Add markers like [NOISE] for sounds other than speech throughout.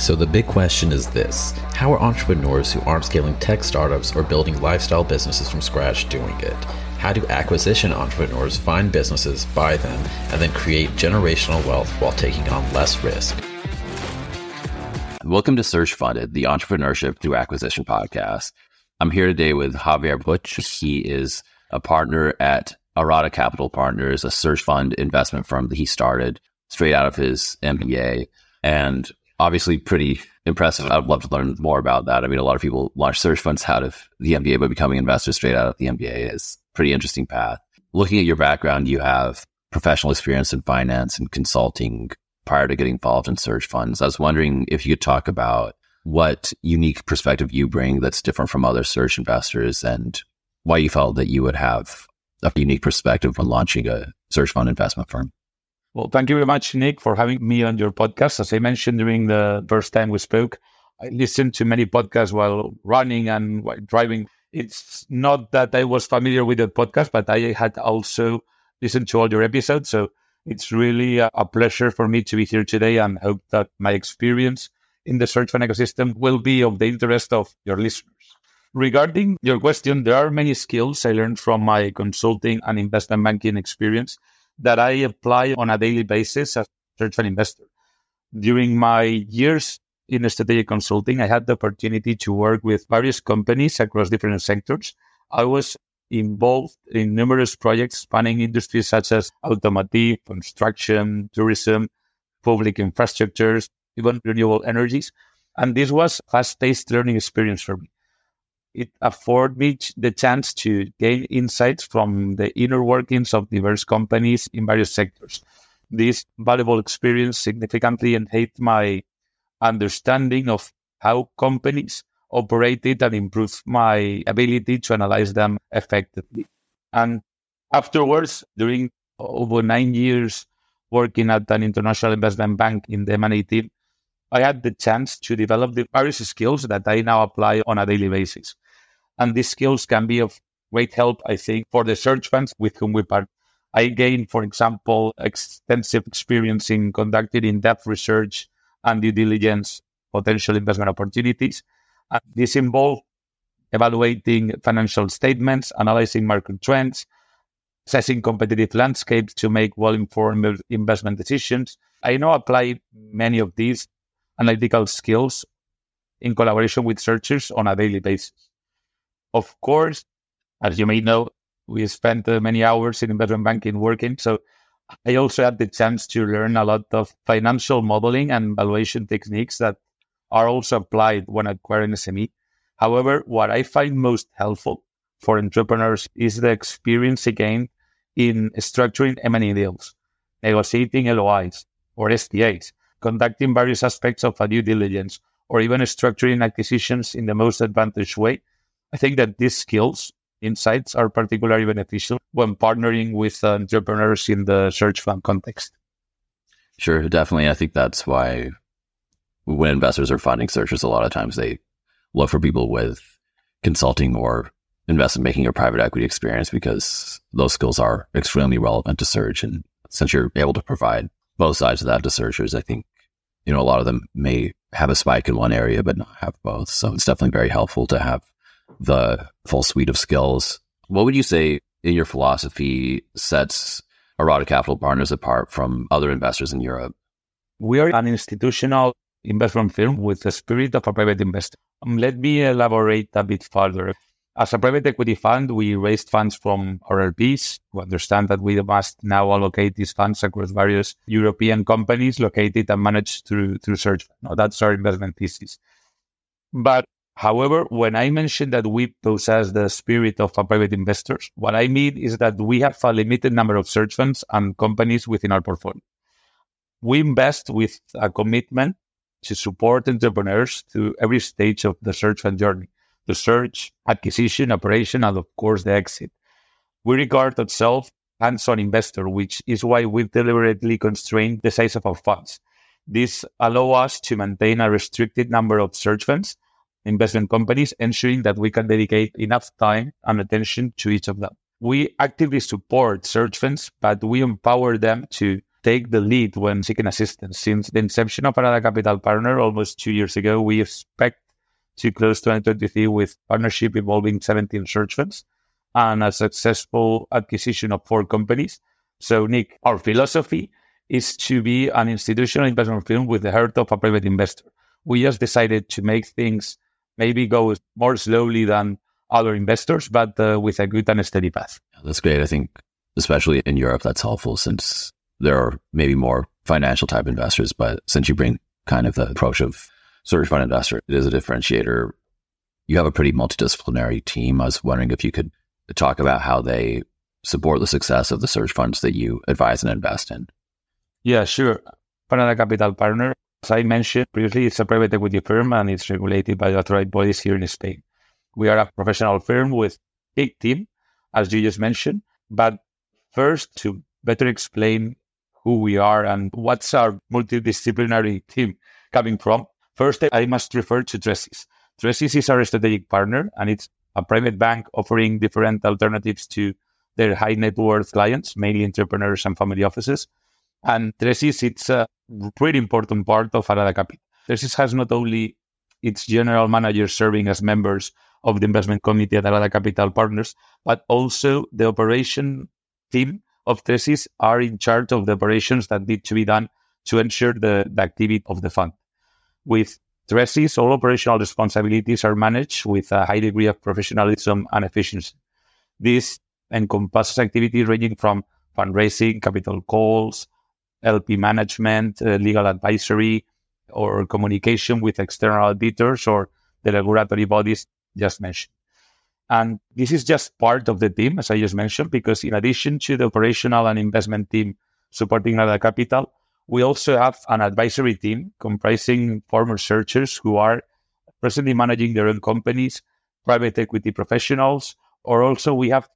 So, the big question is this How are entrepreneurs who aren't scaling tech startups or building lifestyle businesses from scratch doing it? How do acquisition entrepreneurs find businesses, buy them, and then create generational wealth while taking on less risk? Welcome to Search Funded, the Entrepreneurship Through Acquisition podcast. I'm here today with Javier Puig. He is a partner at Arada Capital Partners, a search fund investment firm that he started straight out of his MBA. And obviously pretty impressive. I'd love to learn more about that. I mean, a lot of people launch search funds out of the MBA, but becoming investors straight out of the MBA is pretty interesting path. Looking at your background, you have professional experience in finance and consulting prior to getting involved in search funds. I was wondering if you could talk about what unique perspective you bring that's different from other search investors and why you felt that you would have a unique perspective when launching a search fund investment firm. Well, thank you very much, Nick, for having me on your podcast. As I mentioned during the first time we spoke, I listened to many podcasts while running and while driving. It's not that I was familiar with the podcast, but I had also listened to all your episodes. So it's really a, pleasure for me to be here today and hope that my experience in the search fund ecosystem will be of the interest of your listeners. Regarding your question, there are many skills I learned from my consulting and investment banking experience that I apply on a daily basis as a fund investor. During my years in strategic consulting, I had the opportunity to work with various companies across different sectors. I was involved in numerous projects spanning industries such as automotive, construction, tourism, public infrastructures, even renewable energies. And this was a fast-paced learning experience for me it afforded me the chance to gain insights from the inner workings of diverse companies in various sectors. This valuable experience significantly enhanced my understanding of how companies operated and improved my ability to analyze them effectively. And afterwards, during over nine years working at an international investment bank in the M&A team, I had the chance to develop the various skills that I now apply on a daily basis. And these skills can be of great help, I think, for the search funds with whom we partner. I gained, for example, extensive experience in conducting in-depth research and due diligence potential investment opportunities. And this involved evaluating financial statements, analyzing market trends, assessing competitive landscapes to make well-informed investment decisions. I now apply many of these analytical skills in collaboration with searchers on a daily basis. Of course, as you may know, we spent uh, many hours in investment banking working. So I also had the chance to learn a lot of financial modeling and valuation techniques that are also applied when acquiring SME. However, what I find most helpful for entrepreneurs is the experience again in structuring M&A deals, negotiating LOIs or SPAs, conducting various aspects of a due diligence, or even structuring acquisitions in the most advantageous way I think that these skills, insights, are particularly beneficial when partnering with entrepreneurs in the search fund context. Sure, definitely. I think that's why when investors are funding searchers, a lot of times they look for people with consulting or investment banking or private equity experience because those skills are extremely relevant to search. And since you're able to provide both sides of that to searchers, I think, you know, a lot of them may have a spike in one area, but not have both. So it's definitely very helpful to have the full suite of skills. What would you say in your philosophy sets Arada Capital Partners apart from other investors in Europe? We are an institutional investment firm with the spirit of a private investor. Um, let me elaborate a bit further. As a private equity fund, we raised funds from our LPs who understand that we must now allocate these funds across various European companies located and managed through through search. Now, that's our investment thesis. But However, when I mention that we possess the spirit of a private investor, what I mean is that we have a limited number of search funds and companies within our portfolio. We invest with a commitment to support entrepreneurs through every stage of the search fund journey, the search, acquisition, operation, and of course the exit. We regard ourselves hands-on investor, which is why we've deliberately constrained the size of our funds. This allows us to maintain a restricted number of search funds investment companies, ensuring that we can dedicate enough time and attention to each of them. We actively support search funds, but we empower them to take the lead when seeking assistance. Since the inception of Arada Capital Partner almost two years ago, we expect to close 2023 with partnership involving 17 search funds and a successful acquisition of four companies. So, Nick, our philosophy is to be an institutional investment firm with the heart of a private investor. We just decided to make things maybe go more slowly than other investors, but uh, with a good and steady path. That's great. I think, especially in Europe, that's helpful since there are maybe more financial type investors, but since you bring kind of the approach of search fund investor, it is a differentiator. You have a pretty multidisciplinary team. I was wondering if you could talk about how they support the success of the search funds that you advise and invest in. Yeah, sure. Arada Capital Partner, as I mentioned previously, it's a private equity firm and it's regulated by the authorized bodies here in Spain. We are a professional firm with big team, as you just mentioned. But first, to better explain who we are and what's our multidisciplinary team coming from, first I must refer to Tressis. Tressis is our strategic partner and it's a private bank offering different alternatives to their high net worth clients, mainly entrepreneurs and family offices. And Tressis, it's a pretty important part of Arada Capital. Tressis has not only its general managers serving as members of the investment committee at Arada Capital Partners, but also the operation team of Tressis are in charge of the operations that need to be done to ensure the, the activity of the fund. With Tressis, all operational responsibilities are managed with a high degree of professionalism and efficiency. This encompasses activities ranging from fundraising, capital calls, LP management, uh, legal advisory, or communication with external auditors or the regulatory bodies just mentioned. And this is just part of the team, as I just mentioned, because in addition to the operational and investment team supporting Arada Capital, we also have an advisory team comprising former searchers who are presently managing their own companies, private equity professionals, or also we have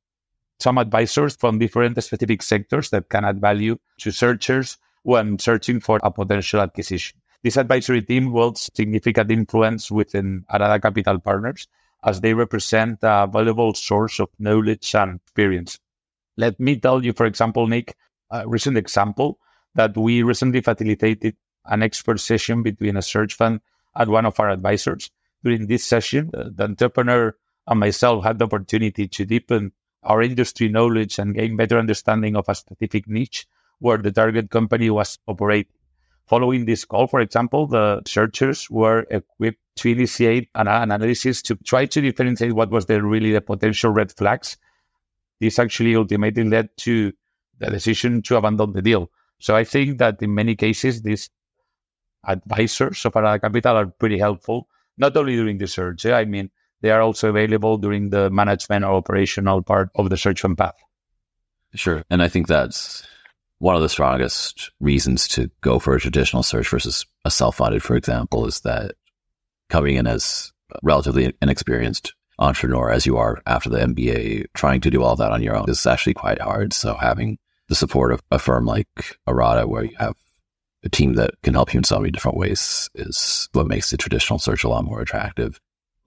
some advisors from different specific sectors that can add value to searchers when searching for a potential acquisition. This advisory team wields significant influence within Arada Capital Partners as they represent a valuable source of knowledge and experience. Let me tell you, for example, Nick, a recent example that we recently facilitated an expert session between a search fund and one of our advisors. During this session, uh, the entrepreneur and myself had the opportunity to deepen our industry knowledge and gain better understanding of a specific niche where the target company was operating. Following this call, for example, the searchers were equipped to initiate an analysis to try to differentiate what was the really the potential red flags. This actually ultimately led to the decision to abandon the deal. So I think that in many cases, these advisors of Arada Capital are pretty helpful, not only during the search. Eh? I mean, they are also available during the management or operational part of the search fund path. Sure. And I think that's one of the strongest reasons to go for a traditional search versus a self-funded, for example, is that coming in as relatively inexperienced entrepreneur as you are after the MBA, trying to do all that on your own is actually quite hard. So having the support of a firm like Arada, where you have a team that can help you in so many different ways, is what makes the traditional search a lot more attractive.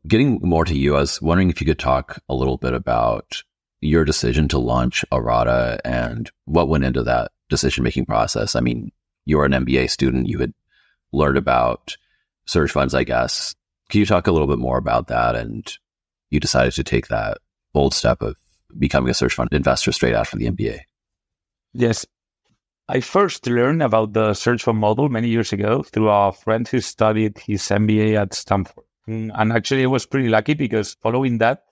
Getting more to you, I was wondering if you could talk a little bit about your decision to launch Arada and what went into that decision making process. I mean, you're an MBA student, you had learned about search funds, I guess. Can you talk a little bit more about that? And you decided to take that bold step of becoming a search fund investor straight after the MBA. Yes. I first learned about the search fund model many years ago through a friend who studied his MBA at Stanford. Mm, and actually, I was pretty lucky because following that,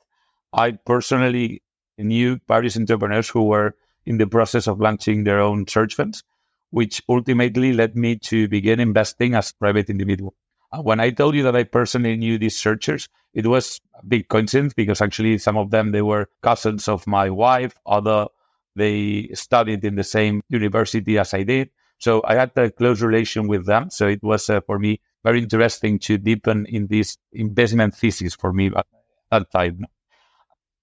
I personally knew various entrepreneurs who were in the process of launching their own search funds, which ultimately led me to begin investing as a private individual. when I told you that I personally knew these searchers, it was a big coincidence because actually some of them they were cousins of my wife, other they studied in the same university as I did. So I had a close relation with them. So it was uh, for me very interesting to deepen in this investment thesis for me at that time.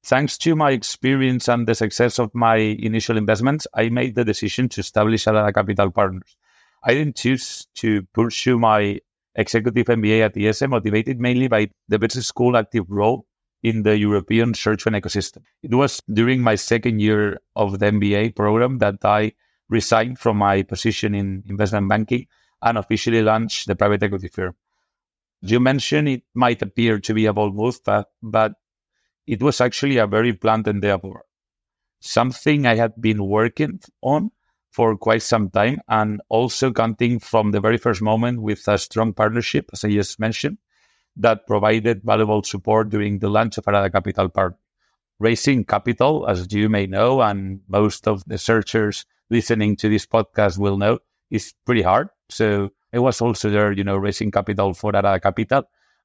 Thanks to my experience and the success of my initial investments, I made the decision to establish Arada Capital Partners. I didn't choose to pursue my executive MBA at IESE, motivated mainly by the business school active role in the European search fund ecosystem. It was during my second year of the MBA program that I resigned from my position in investment banking and officially launched the private equity firm. You mentioned it might appear to be a bold move, but, but it was actually a very planned endeavor. Something I had been working on for quite some time and also counting from the very first moment with a strong partnership, as I just mentioned, that provided valuable support during the launch of Arada Capital Partners. Raising capital, as you may know, and most of the searchers listening to this podcast will know, is pretty hard. So I was also there, you know, raising capital for Arada Capital.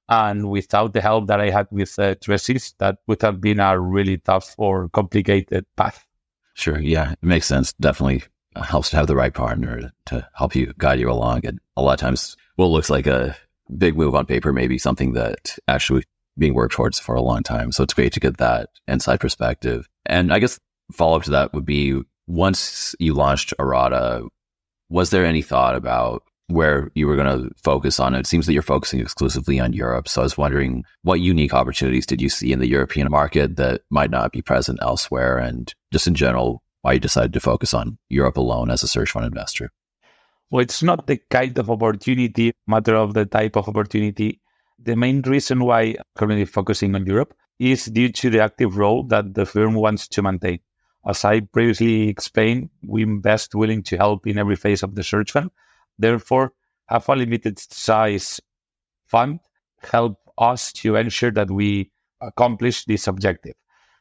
And without the help that I had with uh, Tressis, that would have been a really tough or complicated path. Sure. Yeah, it makes sense. Definitely helps to have the right partner to help you guide you along. And a lot of times, what looks like a big move on paper may be something that actually being worked towards for a long time. So it's great to get that inside perspective. And I guess follow up to that would be once you launched Arada, was there any thought about where you were going to focus on? It seems that you're focusing exclusively on Europe. So I was wondering what unique opportunities did you see in the European market that might not be present elsewhere? And just in general, why you decided to focus on Europe alone as a search fund investor? Well, it's not the kind of opportunity, matter of the type of opportunity. The main reason why I'm currently focusing on Europe is due to the active role that the firm wants to maintain. As I previously explained, we're invest willing to help in every phase of the search fund. Therefore, have a limited size fund help us to ensure that we accomplish this objective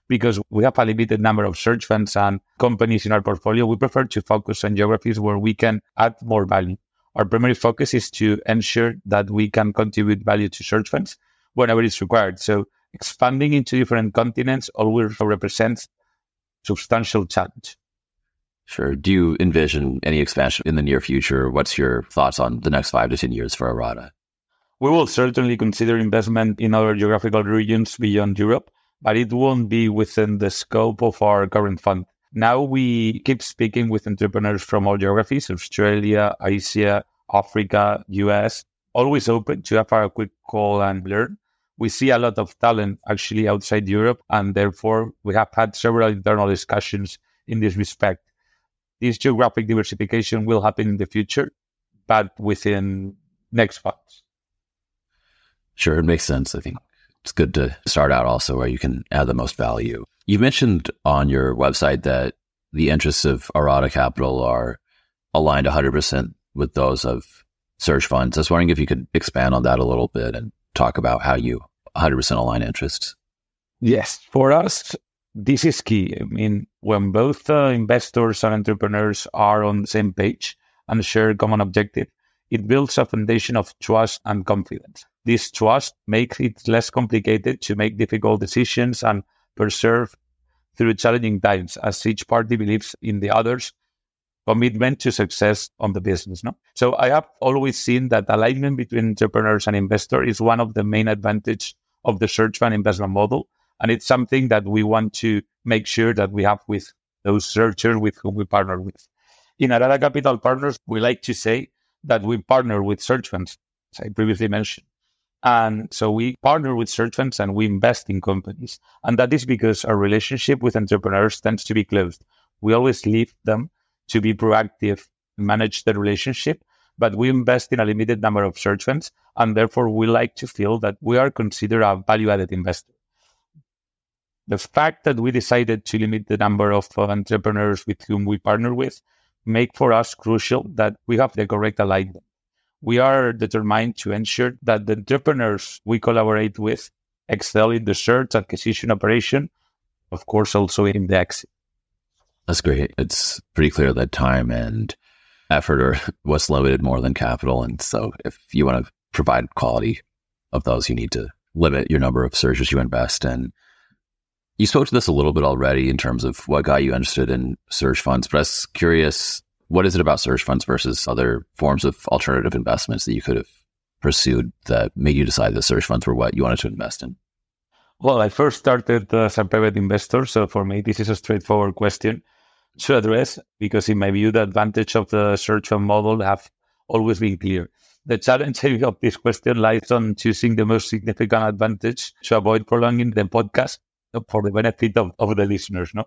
because we have a limited number of search funds and companies in our portfolio, we prefer to focus on geographies where we can add more value. Our primary focus is to ensure that we can contribute value to search funds whenever it's required. So expanding into different continents always represents substantial challenge. Sure. Do you envision any expansion in the near future? What's your thoughts on the next five to 10 years for Arada? We will certainly consider investment in other geographical regions beyond Europe but it won't be within the scope of our current fund. Now we keep speaking with entrepreneurs from all geographies Australia, Asia, Africa, US, always open to have a quick call and learn. We see a lot of talent actually outside Europe, and therefore we have had several internal discussions in this respect. This geographic diversification will happen in the future, but within next funds. Sure, it makes sense. I think it's good to start out also where you can add the most value. You mentioned on your website that the interests of Arada Capital are aligned 100% with those of search funds. I was wondering if you could expand on that a little bit and talk about how you 100% align interests. Yes, for us, this is key. I mean, when both uh, investors and entrepreneurs are on the same page and share common objective, it builds a foundation of trust and confidence. This trust makes it less complicated to make difficult decisions and persevere through challenging times as each party believes in the other's commitment to success on the business. No? So I have always seen that alignment between entrepreneurs and investors is one of the main advantages of the search fund investment model. And it's something that we want to make sure that we have with those searchers with whom we partner with. In Arada Capital Partners, we like to say that we partner with search funds, as I previously mentioned. And so we partner with search funds and we invest in companies. And that is because our relationship with entrepreneurs tends to be closed. We always leave them to be proactive, manage the relationship, but we invest in a limited number of search funds. And therefore, we like to feel that we are considered a value added investor. The fact that we decided to limit the number of entrepreneurs with whom we partner with make for us crucial that we have the correct alignment. We are determined to ensure that the entrepreneurs we collaborate with excel in the search acquisition operation, of course, also in the exit. That's great. It's pretty clear that time and effort are [LAUGHS] what's limited more than capital. And so if you want to provide quality of those, you need to limit your number of searches you invest in. You spoke to this a little bit already in terms of what got you interested in search funds, but I was curious, what is it about search funds versus other forms of alternative investments that you could have pursued that made you decide that search funds were what you wanted to invest in? Well, I first started as a private investor. So for me, this is a straightforward question to address because in my view, the advantage of the search fund model have always been clear. The challenge [LAUGHS] of this question lies on choosing the most significant advantage to avoid prolonging the podcast for the benefit of, of the listeners. No,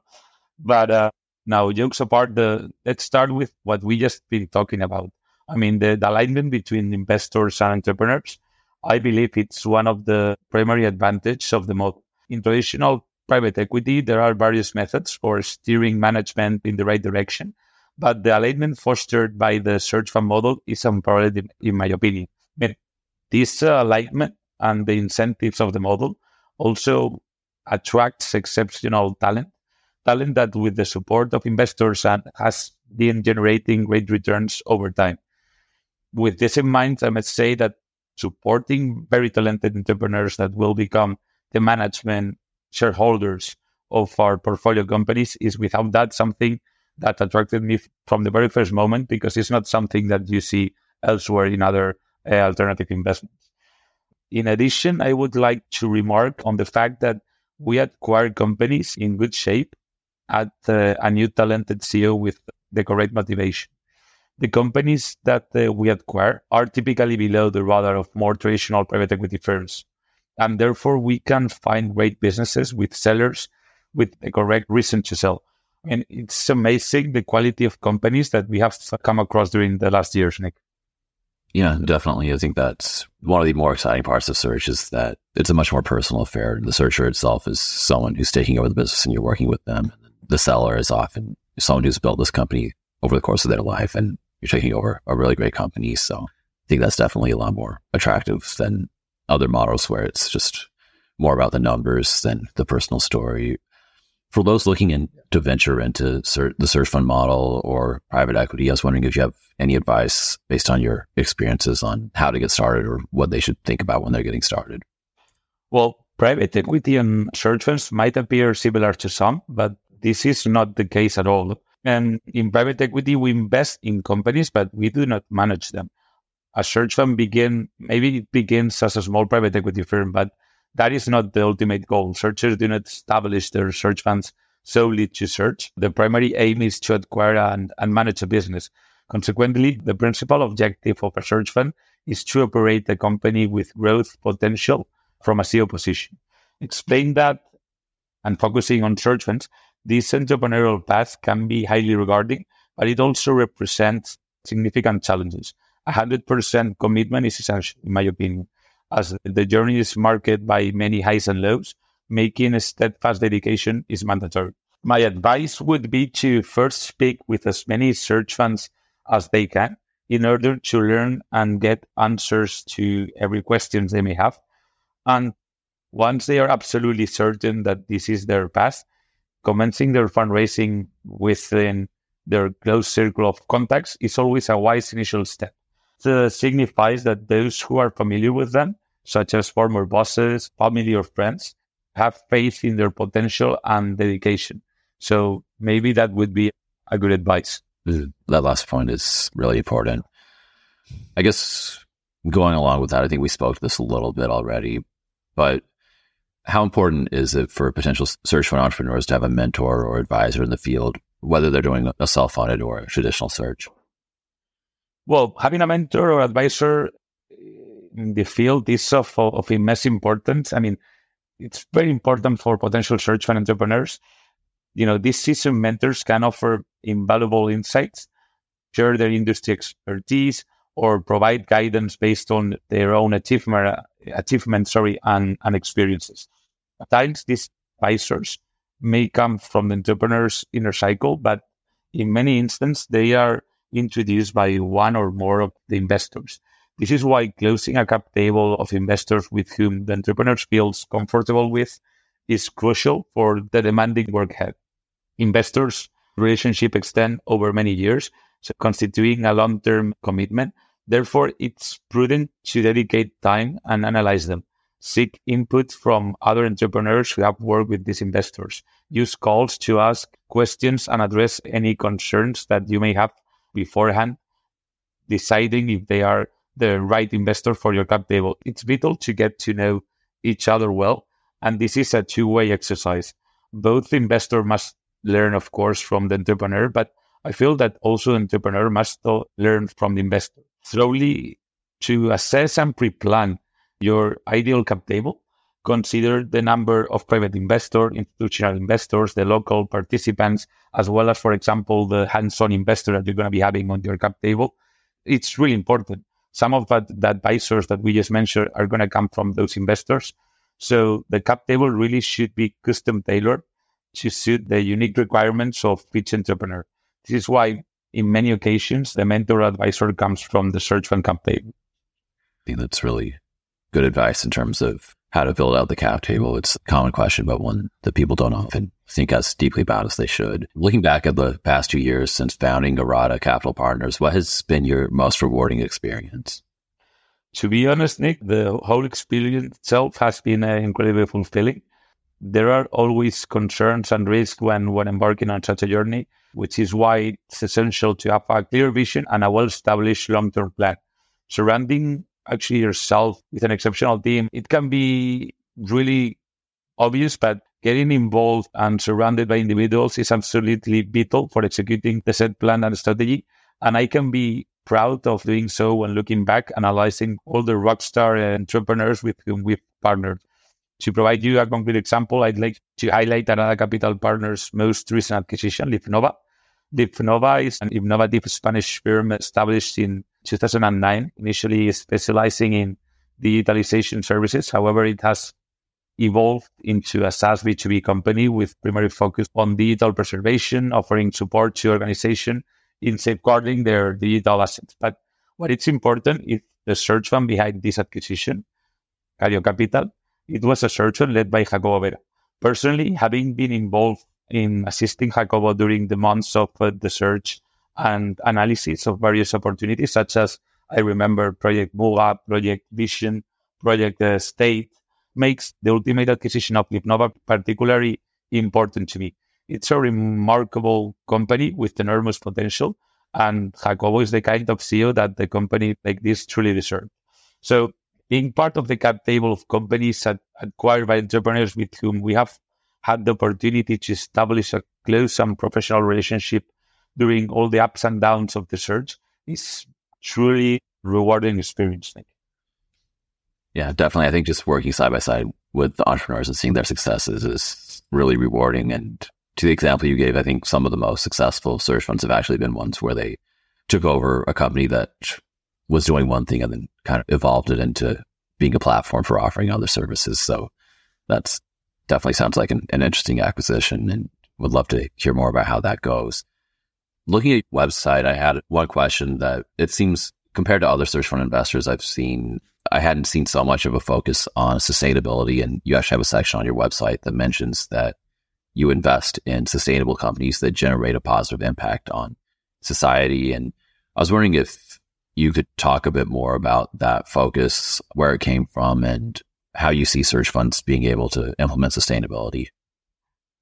but uh, Now, jokes apart, the, let's start with what we just been talking about. I mean, the, the alignment between investors and entrepreneurs. I believe it's one of the primary advantages of the model. In traditional private equity, there are various methods for steering management in the right direction, but the alignment fostered by the search fund model is unparalleled, in, in my opinion. Mean, this uh, alignment and the incentives of the model also attracts exceptional talent, talent that with the support of investors and has been generating great returns over time. With this in mind, I must say that supporting very talented entrepreneurs that will become the management shareholders of our portfolio companies is without that something that attracted me from the very first moment because it's not something that you see elsewhere in other uh, alternative investments. In addition, I would like to remark on the fact that we acquire companies in good shape at uh, a new talented CEO with the correct motivation. The companies that uh, we acquire are typically below the radar of more traditional private equity firms. And therefore, we can find great businesses with sellers with the correct reason to sell. And it's amazing the quality of companies that we have come across during the last years, Nick. Yeah, definitely. I think that's one of the more exciting parts of search is that it's a much more personal affair. The searcher itself is someone who's taking over the business and you're working with them. The seller is often someone who's built this company over the course of their life and you're taking over a really great company. So I think that's definitely a lot more attractive than other models where it's just more about the numbers than the personal story for those looking in, to venture into ser- the search fund model or private equity, I was wondering if you have any advice based on your experiences on how to get started or what they should think about when they're getting started. Well, private equity and search funds might appear similar to some, but this is not the case at all. And in private equity, we invest in companies, but we do not manage them. A search fund begin maybe it begins as a small private equity firm, but that is not the ultimate goal. Searchers do not establish their search funds solely to search. The primary aim is to acquire and, and manage a business. Consequently, the principal objective of a search fund is to operate a company with growth potential from a CEO position. Explain that and focusing on search funds, this entrepreneurial path can be highly rewarding, but it also represents significant challenges. A 100% commitment is essential, in my opinion as the journey is marked by many highs and lows, making a steadfast dedication is mandatory. My advice would be to first speak with as many search funds as they can in order to learn and get answers to every question they may have. And once they are absolutely certain that this is their path, commencing their fundraising within their close circle of contacts is always a wise initial step. It signifies that those who are familiar with them such as former bosses, family, or friends, have faith in their potential and dedication. So maybe that would be a good advice. Mm, that last point is really important. I guess going along with that, I think we spoke to this a little bit already, but how important is it for potential search fund entrepreneurs to have a mentor or advisor in the field, whether they're doing a self funded or a traditional search? Well, having a mentor or advisor in the field is of, of immense importance. I mean, it's very important for potential search fund entrepreneurs. You know, these seasoned mentors can offer invaluable insights, share their industry expertise, or provide guidance based on their own achievement, achievement sorry, and, and experiences. At times, these advisors may come from the entrepreneur's inner cycle, but in many instances, they are introduced by one or more of the investors. This is why closing a cap table of investors with whom the entrepreneur feels comfortable with is crucial for the demanding work ahead. Investors' relationship extend over many years, so constituting a long-term commitment. Therefore, it's prudent to dedicate time and analyze them. Seek input from other entrepreneurs who have worked with these investors. Use calls to ask questions and address any concerns that you may have beforehand, deciding if they are the right investor for your cap table. It's vital to get to know each other well. And this is a two way exercise. Both investor must learn, of course, from the entrepreneur, but I feel that also entrepreneur must learn from the investor. Slowly, to assess and pre plan your ideal cap table, consider the number of private investors, institutional investors, the local participants, as well as, for example, the hands-on investor that you're going to be having on your cap table. It's really important. Some of that, the advisors that we just mentioned are going to come from those investors. So the cap table really should be custom tailored to suit the unique requirements of each entrepreneur. This is why in many occasions the mentor advisor comes from the search fund cap table. I think that's really good advice in terms of how to build out the cap table. It's a common question, but one that people don't often think as deeply about as they should. Looking back at the past two years since founding Arada Capital Partners, what has been your most rewarding experience? To be honest, Nick, the whole experience itself has been uh, incredibly fulfilling. There are always concerns and risks when, when embarking on such a journey, which is why it's essential to have a clear vision and a well established long term plan. Surrounding actually yourself with an exceptional team, it can be really obvious, but getting involved and surrounded by individuals is absolutely vital for executing the set plan and strategy. And I can be proud of doing so when looking back, analyzing all the rockstar entrepreneurs with whom we've partnered. To provide you a concrete example, I'd like to highlight Arada Capital Partners' most recent acquisition, LiftNova. LiftNova is an innovative Spanish firm established in 2009, initially specializing in digitalization services. However, it has evolved into a SaaS B2B company with primary focus on digital preservation, offering support to organizations in safeguarding their digital assets. But what is important is the search fund behind this acquisition, Cario Capital. It was a search fund led by Jacobo Vera. Personally, having been involved in assisting Jacobo during the months of uh, the search and analysis of various opportunities, such as I remember Project Muga, Project Vision, Project uh, State, makes the ultimate acquisition of LiftNova particularly important to me. It's a remarkable company with enormous potential, and Jacobo is the kind of CEO that the company like this truly deserves. So, being part of the cap table of companies acquired by entrepreneurs with whom we have had the opportunity to establish a close and professional relationship during all the ups and downs of the search is truly rewarding experience. Yeah, definitely. I think just working side by side with the entrepreneurs and seeing their successes is really rewarding. And to the example you gave, I think some of the most successful search funds have actually been ones where they took over a company that was doing one thing and then kind of evolved it into being a platform for offering other services. So that's definitely sounds like an, an interesting acquisition and would love to hear more about how that goes. Looking at your website, I had one question that it seems compared to other search fund investors I've seen, I hadn't seen so much of a focus on sustainability. And you actually have a section on your website that mentions that you invest in sustainable companies that generate a positive impact on society. And I was wondering if you could talk a bit more about that focus, where it came from, and how you see search funds being able to implement sustainability.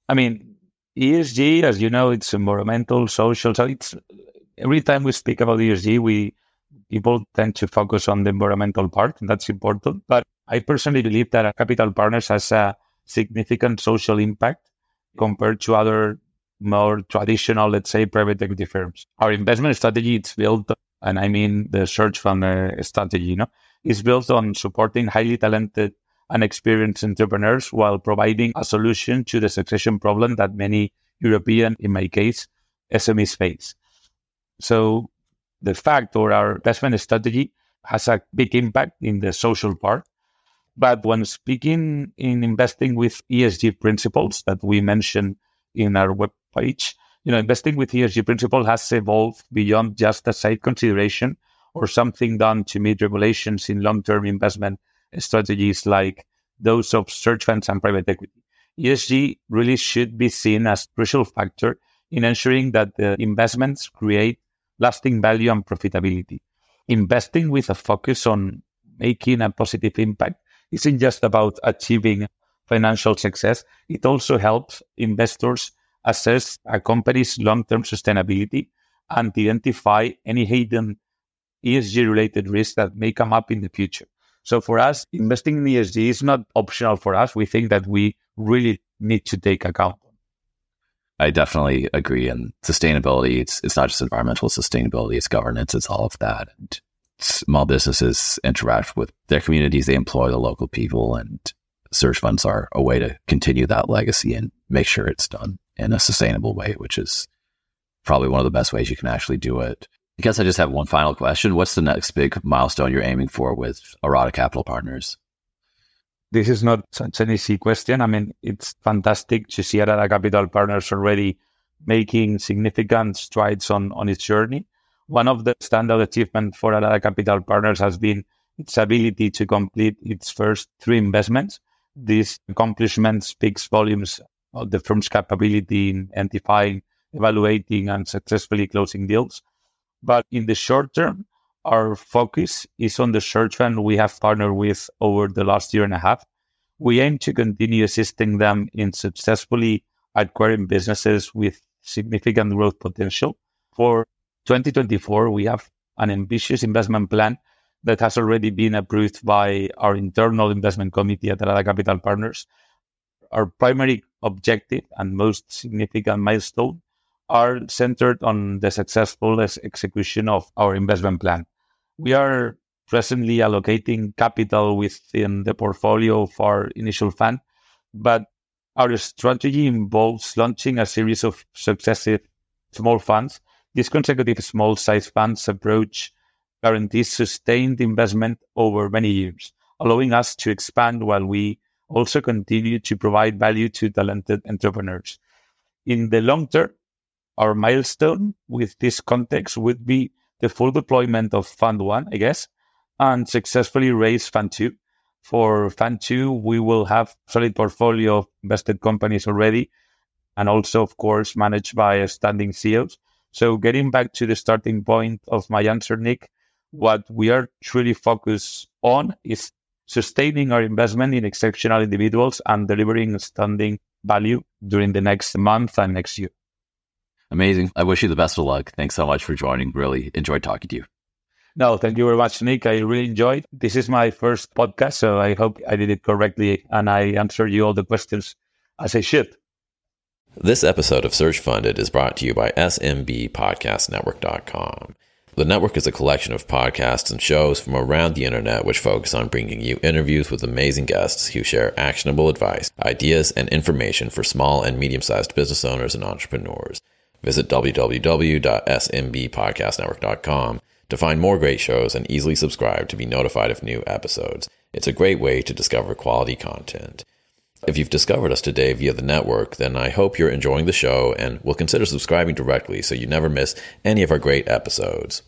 I mean, ESG, as you know, it's environmental, social. So it's every time we speak about ESG, we people tend to focus on the environmental part, and that's important. But I personally believe that Capital Partners has a significant social impact compared to other more traditional, let's say, private equity firms. Our investment strategy is built, and I mean the search fund uh, strategy, you know, is built on supporting highly talented and experienced entrepreneurs while providing a solution to the succession problem that many European, in my case, SMEs face. So the fact or our investment strategy has a big impact in the social part. But when speaking in investing with ESG principles that we mentioned in our web page, you know, investing with ESG principle has evolved beyond just a side consideration or something done to meet regulations in long-term investment strategies like those of search funds and private equity. ESG really should be seen as a crucial factor in ensuring that the investments create lasting value and profitability. Investing with a focus on making a positive impact isn't just about achieving financial success. It also helps investors assess a company's long-term sustainability and identify any hidden ESG related risks that may come up in the future. So for us, investing in ESG is not optional for us. We think that we really need to take account. I definitely agree. And sustainability, it's it's not just environmental sustainability, it's governance, it's all of that. And small businesses interact with their communities, they employ the local people and search funds are a way to continue that legacy and make sure it's done in a sustainable way, which is probably one of the best ways you can actually do it. I guess I just have one final question. What's the next big milestone you're aiming for with Arada Capital Partners? This is not such an easy question. I mean, it's fantastic to see Arada Capital Partners already making significant strides on, on its journey. One of the standout achievements for Arada Capital Partners has been its ability to complete its first three investments. This accomplishment speaks volumes of the firm's capability in identifying evaluating and successfully closing deals. But in the short term, our focus is on the search fund we have partnered with over the last year and a half. We aim to continue assisting them in successfully acquiring businesses with significant growth potential. For 2024, we have an ambitious investment plan that has already been approved by our internal investment committee at Arada Capital Partners. Our primary objective and most significant milestone are centered on the successful execution of our investment plan. We are presently allocating capital within the portfolio of our initial fund, but our strategy involves launching a series of successive small funds. This consecutive small size funds approach guarantees sustained investment over many years, allowing us to expand while we also continue to provide value to talented entrepreneurs. In the long term, our milestone with this context would be the full deployment of Fund One, I guess, and successfully raise Fund Two. For Fund Two, we will have solid portfolio of invested companies already, and also, of course, managed by standing CEOs. So, getting back to the starting point of my answer, Nick, what we are truly focused on is sustaining our investment in exceptional individuals and delivering standing value during the next month and next year. Amazing. I wish you the best of luck. Thanks so much for joining. Really enjoyed talking to you. No, thank you very much, Nick. I really enjoyed. This is my first podcast, so I hope I did it correctly and I answered you all the questions as I should. This episode of Search Funded is brought to you by SMBPodcastNetwork.com. The network is a collection of podcasts and shows from around the internet which focus on bringing you interviews with amazing guests who share actionable advice, ideas, and information for small and medium sized business owners and entrepreneurs. Visit www.smbpodcastnetwork.com to find more great shows and easily subscribe to be notified of new episodes. It's a great way to discover quality content. If you've discovered us today via the network, then I hope you're enjoying the show and will consider subscribing directly so you never miss any of our great episodes.